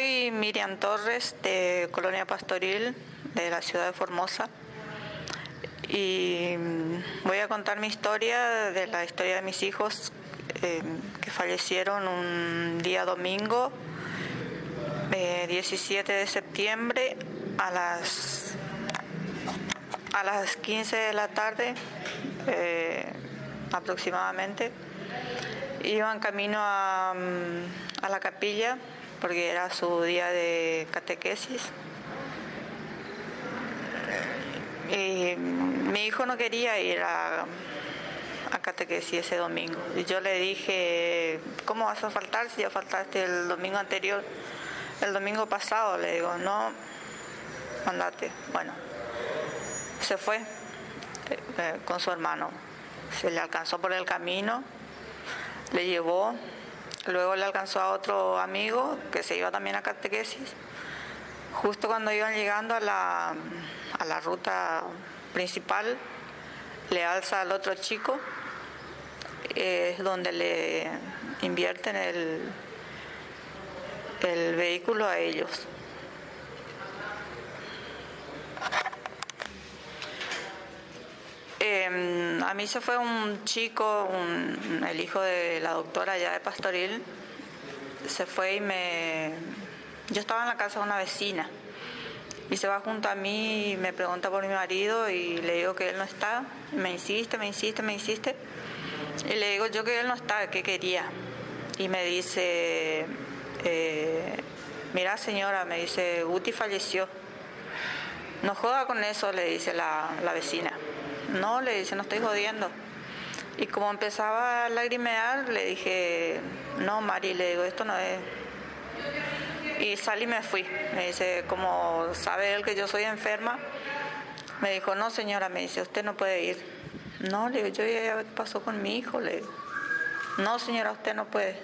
Soy Miriam Torres de Colonia Pastoril de la ciudad de Formosa. Y mm, voy a contar mi historia de la historia de mis hijos eh, que fallecieron un día domingo 17 de septiembre a las a las 15 de la tarde eh, aproximadamente. Iban camino a, mm, a la capilla porque era su día de catequesis. Y mi hijo no quería ir a, catequesis ese domingo. Y yo le dije, ¿cómo vas a faltar si ya faltaste el domingo anterior? El domingo pasado, le digo, no, andate. Bueno, se fue eh, con su hermano. Se le alcanzó por el camino, le llevó Luego le alcanzó a otro amigo que se iba también a catequesis. Justo cuando iban llegando a la, a la ruta principal, le alza al otro chico, es donde le invierten el, el vehículo a ellos. Em, a mí se fue un chico, el hijo de la doctora ya de Pastoril, se fue y me... Yo estaba en la casa de una vecina. Y se va junto a mí y me pregunta por mi marido y le digo que él no está, me insiste, me insiste, me insiste. Y le digo yo que él no está, que quería. Y me dice, eh, mira señora, me dice, Guti falleció, no juega con eso, le dice la vecina. No, le dice, no estoy jodiendo. Y como empezaba a lagrimear, le dije, no, Mari, le digo, esto no es. Y salí y me fui. Me dice, como sabe él que yo soy enferma, me dijo, no, señora, me dice, usted no puede ir. No, le digo, yo ya pasó con mi hijo, le digo. No, señora, usted no puede.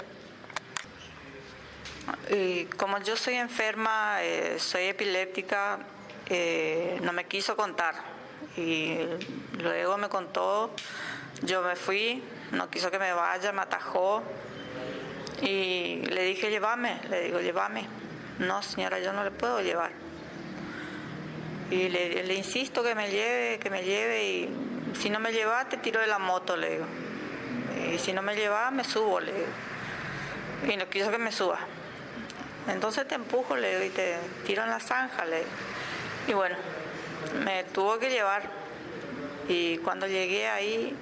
Y como yo soy enferma, eh, soy epiléptica, eh, no me quiso contar y luego me contó, yo me fui, no quiso que me vaya, me atajó y le dije, llévame, le digo, llévame. No, señora, yo no le puedo llevar. Y le, insisto que me lleve, que me lleve y si no me lleva te tiro de la moto, le digo. Y si no me lleva me subo, le digo. Y no quiso que me suba. Entonces te empujo, le digo, y te tiro en la zanja, le digo. Y bueno, me tuvo que llevar y cuando llegué ahí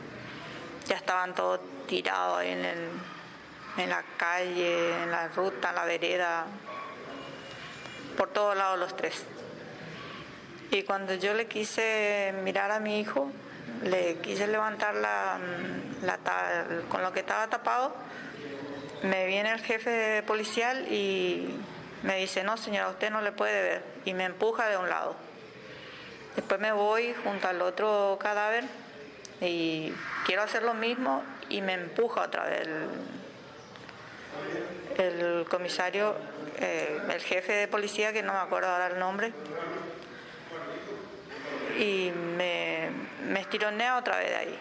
ya estaban todos tirados en, el, en la calle, en la ruta, en la vereda, por todos lados los tres. Y cuando yo le quise mirar a mi hijo, le quise levantar la, la, con lo que estaba tapado, me viene el jefe policial y me dice, no señora, usted no le puede ver, y me empuja de un lado. Después me voy junto al otro cadáver y quiero hacer lo mismo y me empuja otra vez el, comisario, eh, el jefe de policía, que no me acuerdo ahora el nombre, y me, me estironea otra vez de ahí.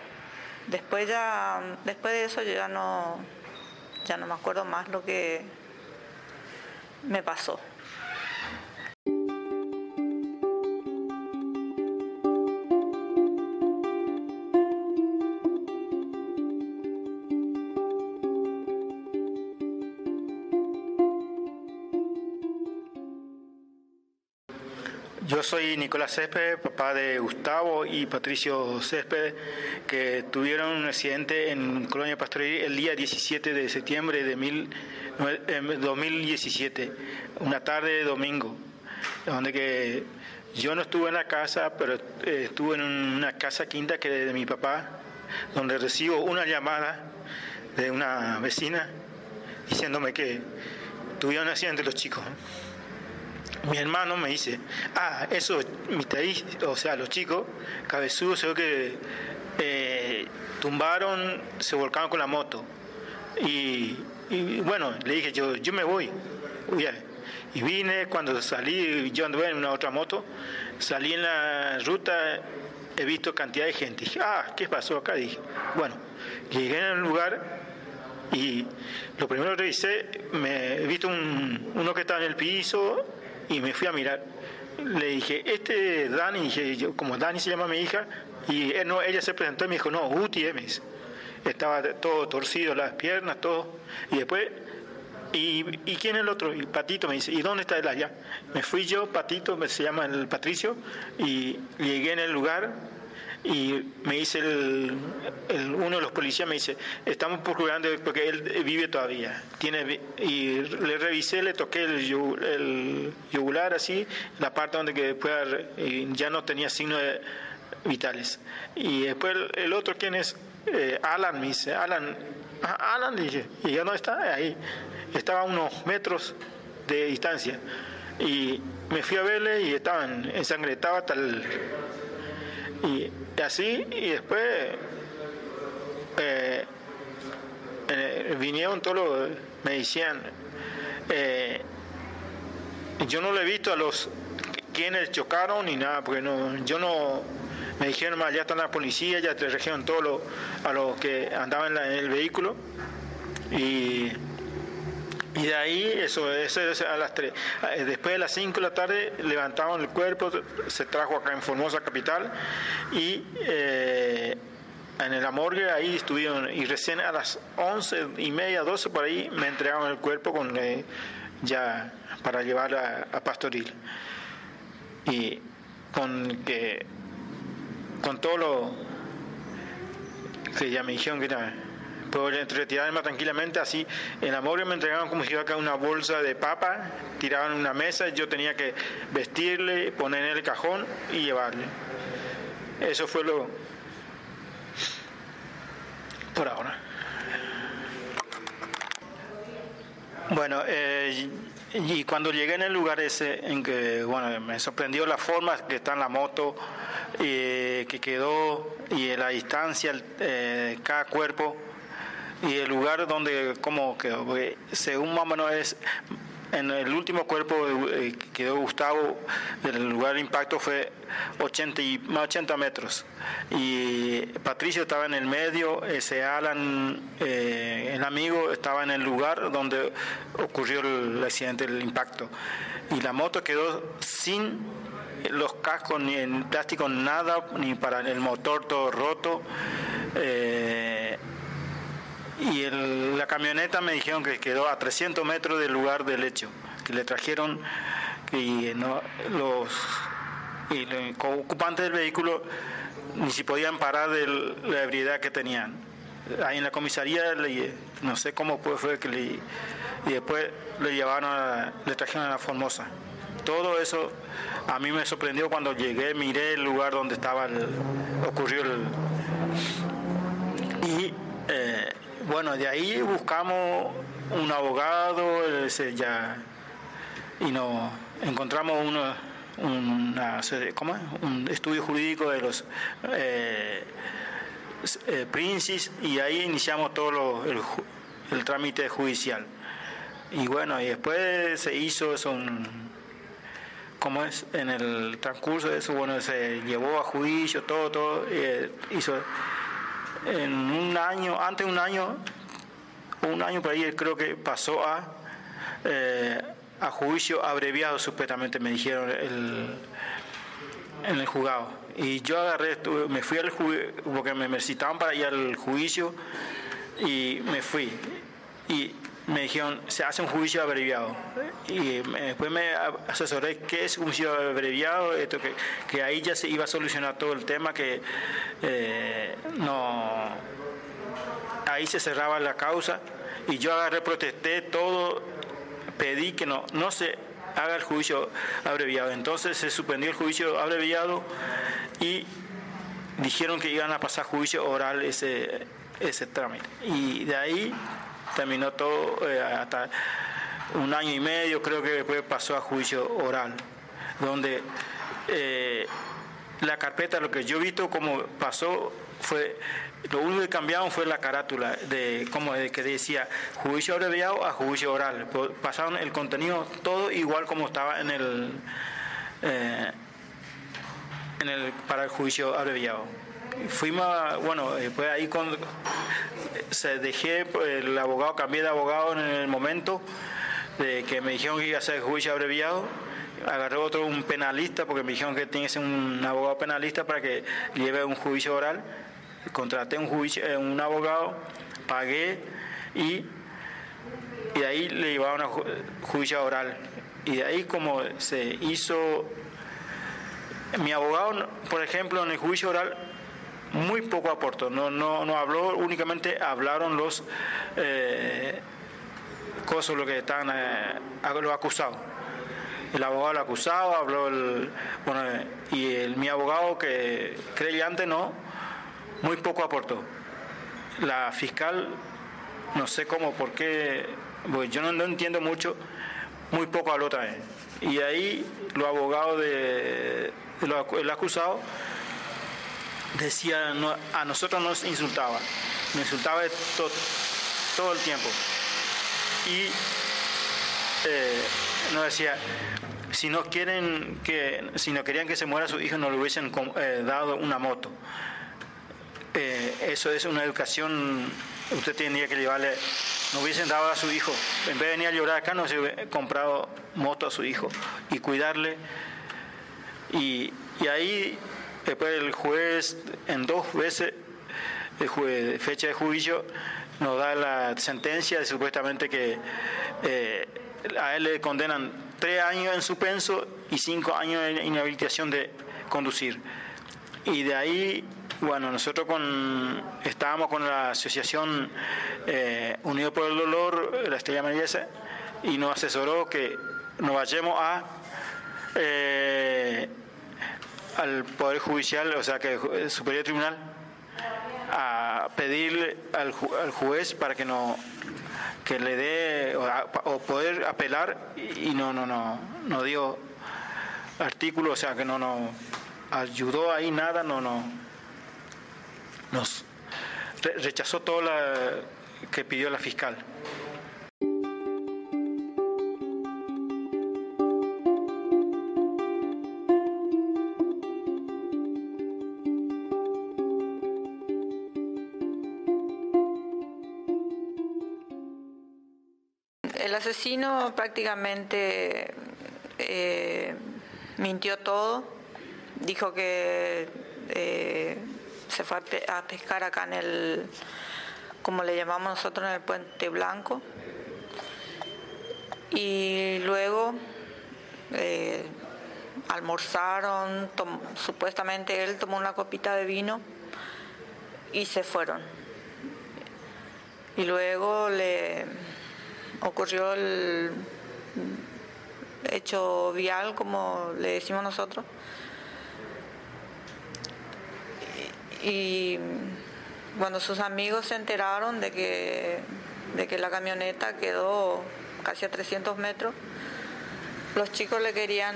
Después ya, después de eso yo ya no, ya no me acuerdo más lo que me pasó. Yo soy Nicolás Céspedes, papá de Gustavo y Patricio Céspedes, que tuvieron un accidente en Colonia Pastoril el día 17 de septiembre de 2017, una tarde de domingo, donde que yo no estuve en la casa, pero eh, estuve en una casa quinta que de mi papá, donde recibo una llamada de una vecina diciéndome que tuvieron un accidente los chicos mi hermano me dice, ah, eso, mi taís, o sea, los chicos, cabezudos, ve que eh, tumbaron, se volcaron con la moto. Y, bueno, le dije, yo, yo me voy. Y vine, cuando salí, yo anduve en una otra moto, salí en la ruta, he visto cantidad de gente. Dije, ah, ¿qué pasó acá? Dije, bueno, llegué el lugar Y lo primero que revisé, me he visto uno que estaba en el piso y me fui a mirar. Le dije, este Dani, dije, yo, como Dani se llama mi hija, y él, no, ella se presentó y me dijo, no, Uti Emes. Estaba todo torcido, las piernas, todo. Y después ¿Y, ¿Y, quién es el otro? Y Patito me dice, ¿y dónde está él allá? Me fui yo, Patito, se llama el Patricio, y llegué en el lugar y me dice el, uno de los policías me dice estamos procurando porque él vive todavía. Tiene y le revisé le toqué el, el yugular así la parte donde que después ya no tenía signos vitales. Y después el, otro quién es eh, Alan me dice Alan ah, Alan dije y ya no está ahí. Estaba a unos metros de distancia y me fui a verle y estaban ensangrentados hasta el y así, y después eh, eh, vinieron todos los, me decían, eh, yo no le he visto a los quienes chocaron ni nada, porque no, yo no, me dijeron, más, ya están la policía, ya te regieron todos a los que andaban en, el vehículo, y y de ahí, eso, eso, a las 3. Eh, después de las 5 de la tarde levantaron el cuerpo, se trajo acá en Formosa Capital y eh, en la morgue ahí estuvieron y recién a las 11 y media, 12 por ahí me entregaron el cuerpo con eh, ya para llevar a, Pastoril. Y con que con todo lo que ya me dijeron que era puedo retirarme tranquilamente así. En la morgue me entregaban como si acá una bolsa de papa, tiraban una mesa, yo tenía que vestirle, poner en el cajón y llevarle. Eso fue lo por ahora. Bueno, eh, y cuando llegué en el lugar ese, en que, bueno, me sorprendió la forma que está en la moto, eh, que quedó, y la distancia, eh, cada cuerpo, y el lugar donde como que según más o es en el último cuerpo que eh, quedó Gustavo, el lugar de impacto fue 80, y, 80 metros. Y Patricio estaba en el medio, ese Alan, eh, el amigo, estaba en el lugar donde ocurrió el accidente, el impacto. Y la moto quedó sin los cascos, ni en plástico, nada, ni para el motor todo roto. Eh, y la camioneta me dijeron que quedó a 300 metros del lugar del hecho, que le trajeron y no, los, ocupantes del vehículo ni si podían parar de la ebriedad que tenían. Ahí en la comisaría, no sé cómo fue que le, y después le llevaron, le trajeron a la Formosa. Todo eso a mí me sorprendió cuando llegué, miré el lugar donde estaba el, ocurrió el bueno, de ahí buscamos un abogado ya, y nos encontramos uno, una, ¿cómo un estudio jurídico de los eh, eh y ahí iniciamos todo el, el, trámite judicial. Y bueno, y después se hizo eso, ¿cómo es? En el transcurso de eso, bueno, se llevó a juicio, todo, todo, eh, hizo en un año, antes de un año, un año por ahí creo que pasó a, eh, a juicio abreviado, supuestamente me dijeron el, en el juzgado. Y yo agarré, me fui al juicio, porque me necesitaban para ir al juicio y me fui. Y me dijeron, se hace un juicio abreviado. Y después me asesoré qué es un juicio abreviado, esto que, que ahí ya se iba a solucionar todo el tema, que eh, no ahí se cerraba la causa y yo agarré, protesté todo, pedí que no, no se haga el juicio abreviado. Entonces se suspendió el juicio abreviado y dijeron que iban a pasar juicio oral ese, ese trámite. Y de ahí terminó todo eh, hasta un año y medio, creo que después pasó a juicio oral, donde eh, la carpeta, lo que yo he visto como pasó fue, lo único que cambiaron fue la carátula, de como de que decía juicio abreviado a juicio oral, pasaron el contenido todo igual como estaba en el, eh, en el para el juicio abreviado. Fuimos, bueno, después ahí con, se dejé, el abogado, cambié de abogado en el momento de que me dijeron que iba a ser juicio abreviado. Agarré otro, un penalista, porque me dijeron que tiene que ser un abogado penalista para que lleve un juicio oral. Contraté un, juicio, eh, un abogado, pagué y, y de ahí le llevaron a juicio oral. Y de ahí como se hizo, mi abogado, por ejemplo, en el juicio oral muy poco aportó, no, no, no habló, únicamente hablaron los eh, cosas, lo que están, eh, los acusados. El abogado del acusado habló, el, bueno, y el, mi abogado que creyente no, muy poco aportó. La fiscal, no sé cómo, por qué, pues yo no, entiendo mucho, muy poco habló también. Y ahí los abogados de, el acusado decía, a nosotros nos insultaba, nos insultaba todo el tiempo. Y eh, nos decía, si no quieren que, si no querían que se muera su hijo, no le hubiesen eh, dado una moto. Eh, eso es una educación, usted tenía que llevarle, no hubiesen dado a su hijo, en vez de venir a llorar acá, no se hubiera comprado moto a su hijo y cuidarle. Y, y ahí Después el juez, en dos veces, el juez, fecha de juicio, nos da la sentencia de supuestamente que eh, a él le condenan tres años en suspenso y cinco años en inhabilitación de conducir. Y de ahí, bueno, nosotros estábamos con la asociación eh, Unido por el Dolor, la Estrella Mariesa, y nos asesoró que nos vayamos a... Eh, al Poder Judicial, o sea, que el Superior Tribunal, a pedirle al, juez para que no que le dé o, poder apelar y no no no no dio artículo o sea que no no ayudó ahí nada no no nos rechazó todo lo que pidió la fiscal El asesino prácticamente eh, mintió todo, dijo que eh, se fue a pescar acá en el, como le llamamos nosotros, en el Puente Blanco. Y luego eh, almorzaron, supuestamente él tomó una copita de vino y se fueron. Y luego le ocurrió el hecho vial, como le decimos nosotros. Y cuando sus amigos se enteraron de que, de que la camioneta quedó casi a 300 metros, los chicos le querían...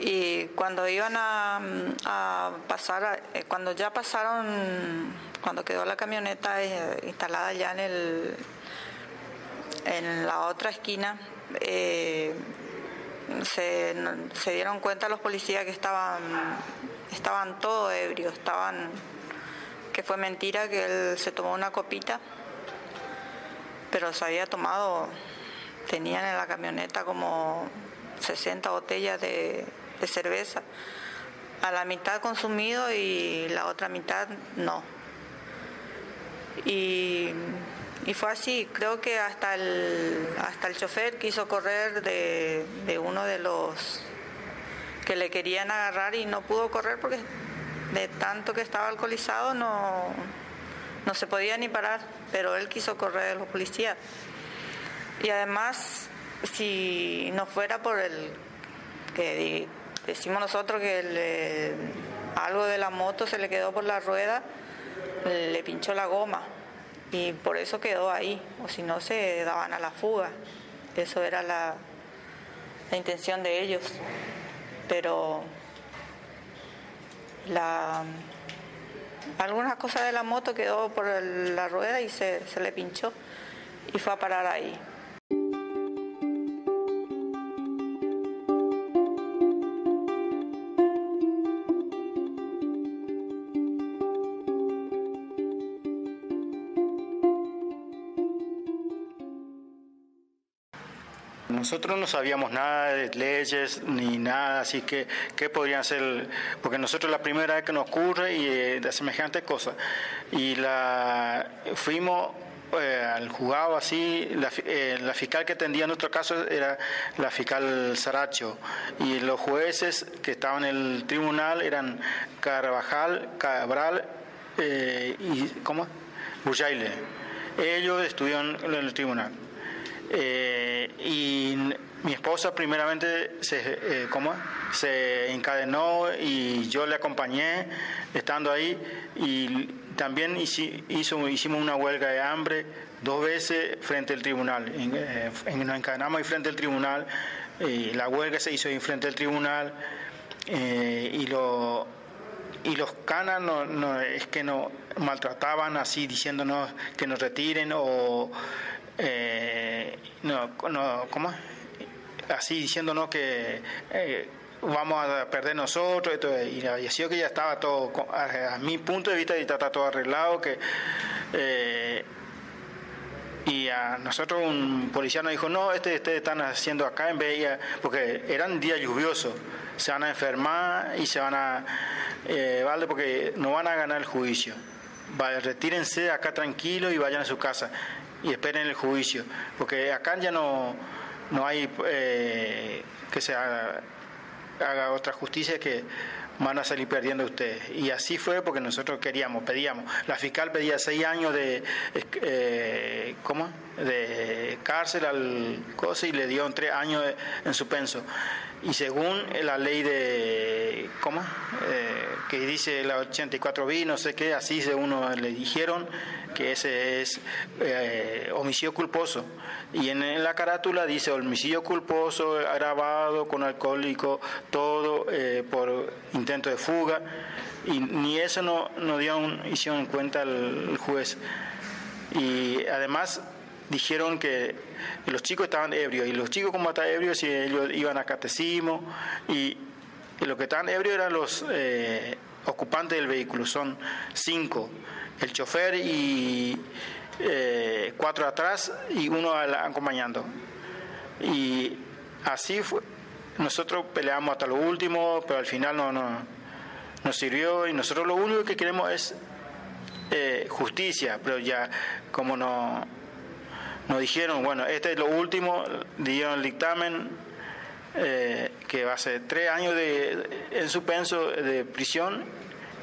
Y cuando iban a, a pasar, eh, cuando ya pasaron cuando quedó la camioneta eh, instalada ya en el en la otra esquina eh, se, dieron cuenta los policías que estaban estaban todos ebrios estaban que fue mentira que él se tomó una copita pero se había tomado tenían en la camioneta como 60 botellas de cerveza a la mitad consumido y la otra mitad no y, fue así, creo que hasta el, hasta el chofer quiso correr de, de uno de los que le querían agarrar y no pudo correr porque de tanto que estaba alcoholizado no, no se podía ni parar, pero él quiso correr de los policías. Y además, si no fuera por el que decimos nosotros que algo de la moto se le quedó por la rueda, le pinchó la goma y por eso quedó ahí, o si no se daban a la fuga. Eso era la, la intención de ellos. Pero la, algunas cosas de la moto quedó por la rueda y se, se le pinchó y fue a parar ahí. Nosotros no sabíamos nada de leyes ni nada, así que qué podrían ser, porque nosotros la primera vez que nos ocurre y eh, de semejante cosa. Y la fuimos eh, al juzgado así, la, eh, la, fiscal que atendía nuestro caso era la fiscal Saracho y los jueces que estaban en el tribunal eran Carvajal, Cabral y ¿cómo? Bujaile. Ellos estuvieron en el tribunal. Eh, y mi esposa primeramente se, eh, ¿cómo? se encadenó y yo le acompañé estando ahí y también hizo, hicimos una huelga de hambre dos veces frente al tribunal. Eh, nos encadenamos ahí frente al tribunal, y la huelga se hizo ahí frente al tribunal y, lo, y los canas no, es que nos maltrataban así diciéndonos que nos retiren o eh, no, no, ¿cómo? Así diciéndonos que eh, vamos a perder nosotros, y, y así que ya estaba todo, a, mi punto de vista, ya está todo arreglado, que eh, y a nosotros un policía nos dijo, no, este, este están haciendo acá en Bella, porque eran días lluviosos, se van a enfermar y se van a, eh, vale, porque no van a ganar el juicio. retírense acá tranquilo y vayan a su casa y esperen el juicio, porque acá ya no, no hay eh, que se haga, otra justicia que van a salir perdiendo ustedes. Y así fue porque nosotros queríamos, pedíamos. La fiscal pedía seis años de, eh, ¿cómo? de cárcel al cosa y le dio tres años en suspenso. Y según la ley de, ¿cómo? Eh, que dice la 84 b no sé qué, así se uno le dijeron que ese es eh, homicidio culposo. Y en, la carátula dice homicidio culposo, agravado con alcohólico, todo eh, por intento de fuga. Y ni eso no, no dio hicieron en cuenta el juez. Y además dijeron que los chicos estaban ebrios y los chicos como estaban ebrios y ellos iban a catecismo y, los que estaban ebrios eran los eh, ocupantes del vehículo, son cinco, el chofer y eh, cuatro atrás y uno acompañando. Y así fue. Nosotros peleamos hasta lo último, pero al final no, no nos sirvió y nosotros lo único que queremos es eh, justicia, pero ya como no nos dijeron, bueno, este es lo último, dieron el dictamen, eh, que va a ser tres años de, en suspenso de prisión,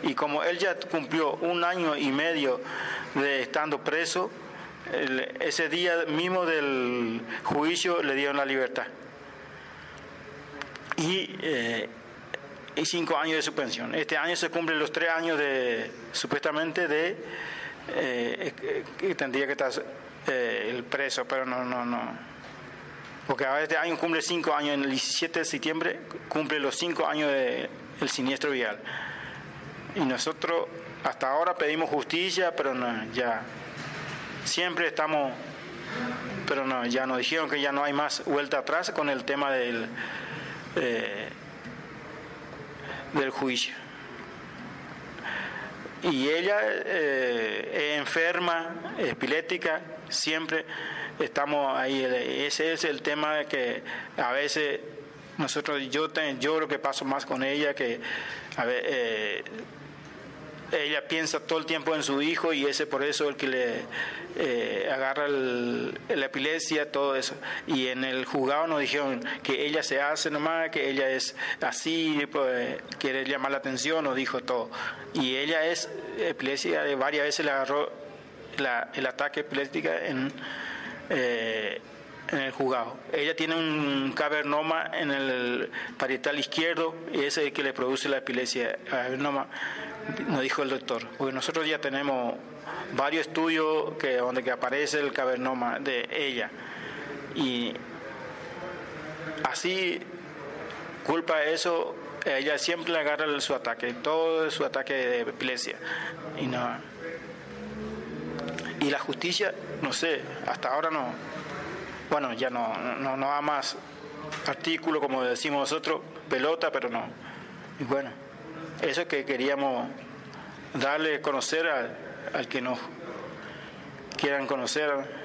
y como él ya cumplió un año y medio de estando preso, ese día mismo del juicio le dieron la libertad. Y, eh, y cinco años de suspensión. Este año se cumplen los tres años de, supuestamente, de eh, que tendría que estar eh, el preso, pero no, no, no. Porque a este año cumple cinco años, en el 17 de septiembre cumple los cinco años del siniestro vial. Y nosotros hasta ahora pedimos justicia, pero no, ya siempre estamos, pero no, ya nos dijeron que ya no hay más vuelta atrás con el tema del, eh, del juicio y ella eh, es enferma, epiléptica, siempre estamos ahí. Ese es el tema que a veces nosotros, yo, yo lo que paso más con ella, que a ver, eh, ella piensa todo el tiempo en su hijo y ese por eso el que le eh, agarra la epilepsia, todo eso. Y en el juzgado nos dijeron que ella se hace nomás, que ella es así, pues, quiere llamar la atención, nos dijo todo. Y ella es epilepsia, varias veces le agarró el ataque epiléptico en... Eh, en el juzgado. Ella tiene un cavernoma en el parietal izquierdo y ese es el que le produce la epilepsia. Cavernoma, nos dijo el doctor. Porque nosotros ya tenemos varios estudios que donde que aparece el cavernoma de ella. Y así, culpa de eso, ella siempre le agarra su ataque, todo su ataque de epilepsia. Y no. Y la justicia, no sé, hasta ahora no bueno, ya no, no, no más artículo, como decimos nosotros, pelota, pero no. Y bueno, eso que queríamos darle conocer al, al que nos quieran conocer.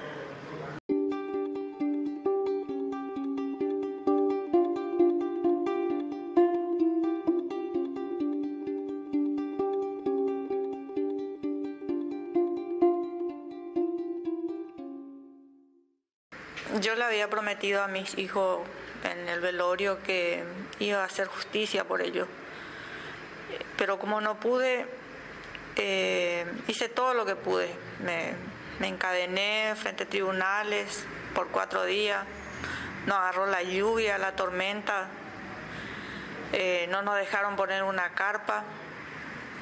Yo le había prometido a mis hijos en el velorio que iba a hacer justicia por ellos. Pero como no pude, eh, hice todo lo que pude. Me, encadené frente a tribunales por cuatro días. Nos agarró la lluvia, la tormenta. Eh, no nos dejaron poner una carpa.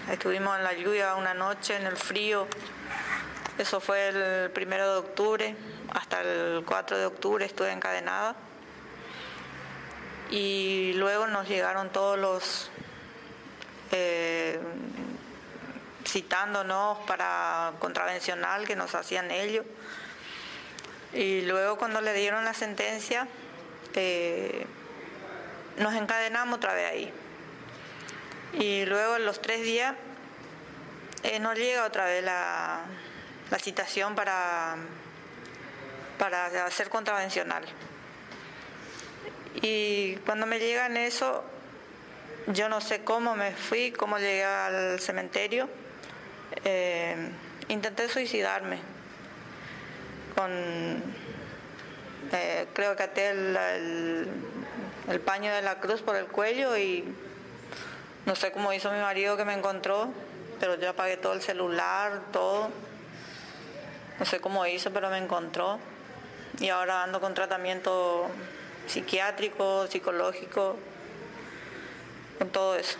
Estuvimos en la lluvia una noche, en el frío. Eso fue el primero de octubre. Hasta el 4 de octubre estuve encadenada. Y luego nos llegaron todos los eh, citándonos para contravencional que nos hacían ellos. Y luego cuando le dieron la sentencia, eh, nos encadenamos otra vez ahí. Y luego en los tres días eh, nos llega otra vez la, la citación para, para hacer contravencional. Y cuando me llegan eso, yo no sé cómo me fui, cómo llegué al cementerio. Eh, intenté suicidarme. Con, eh, creo que até el, el, paño de la cruz por el cuello y no sé cómo hizo mi marido que me encontró, pero yo apagué todo el celular, todo. No sé cómo hizo, pero me encontró. Y ahora ando con tratamiento psiquiátrico, psicológico, con todo eso.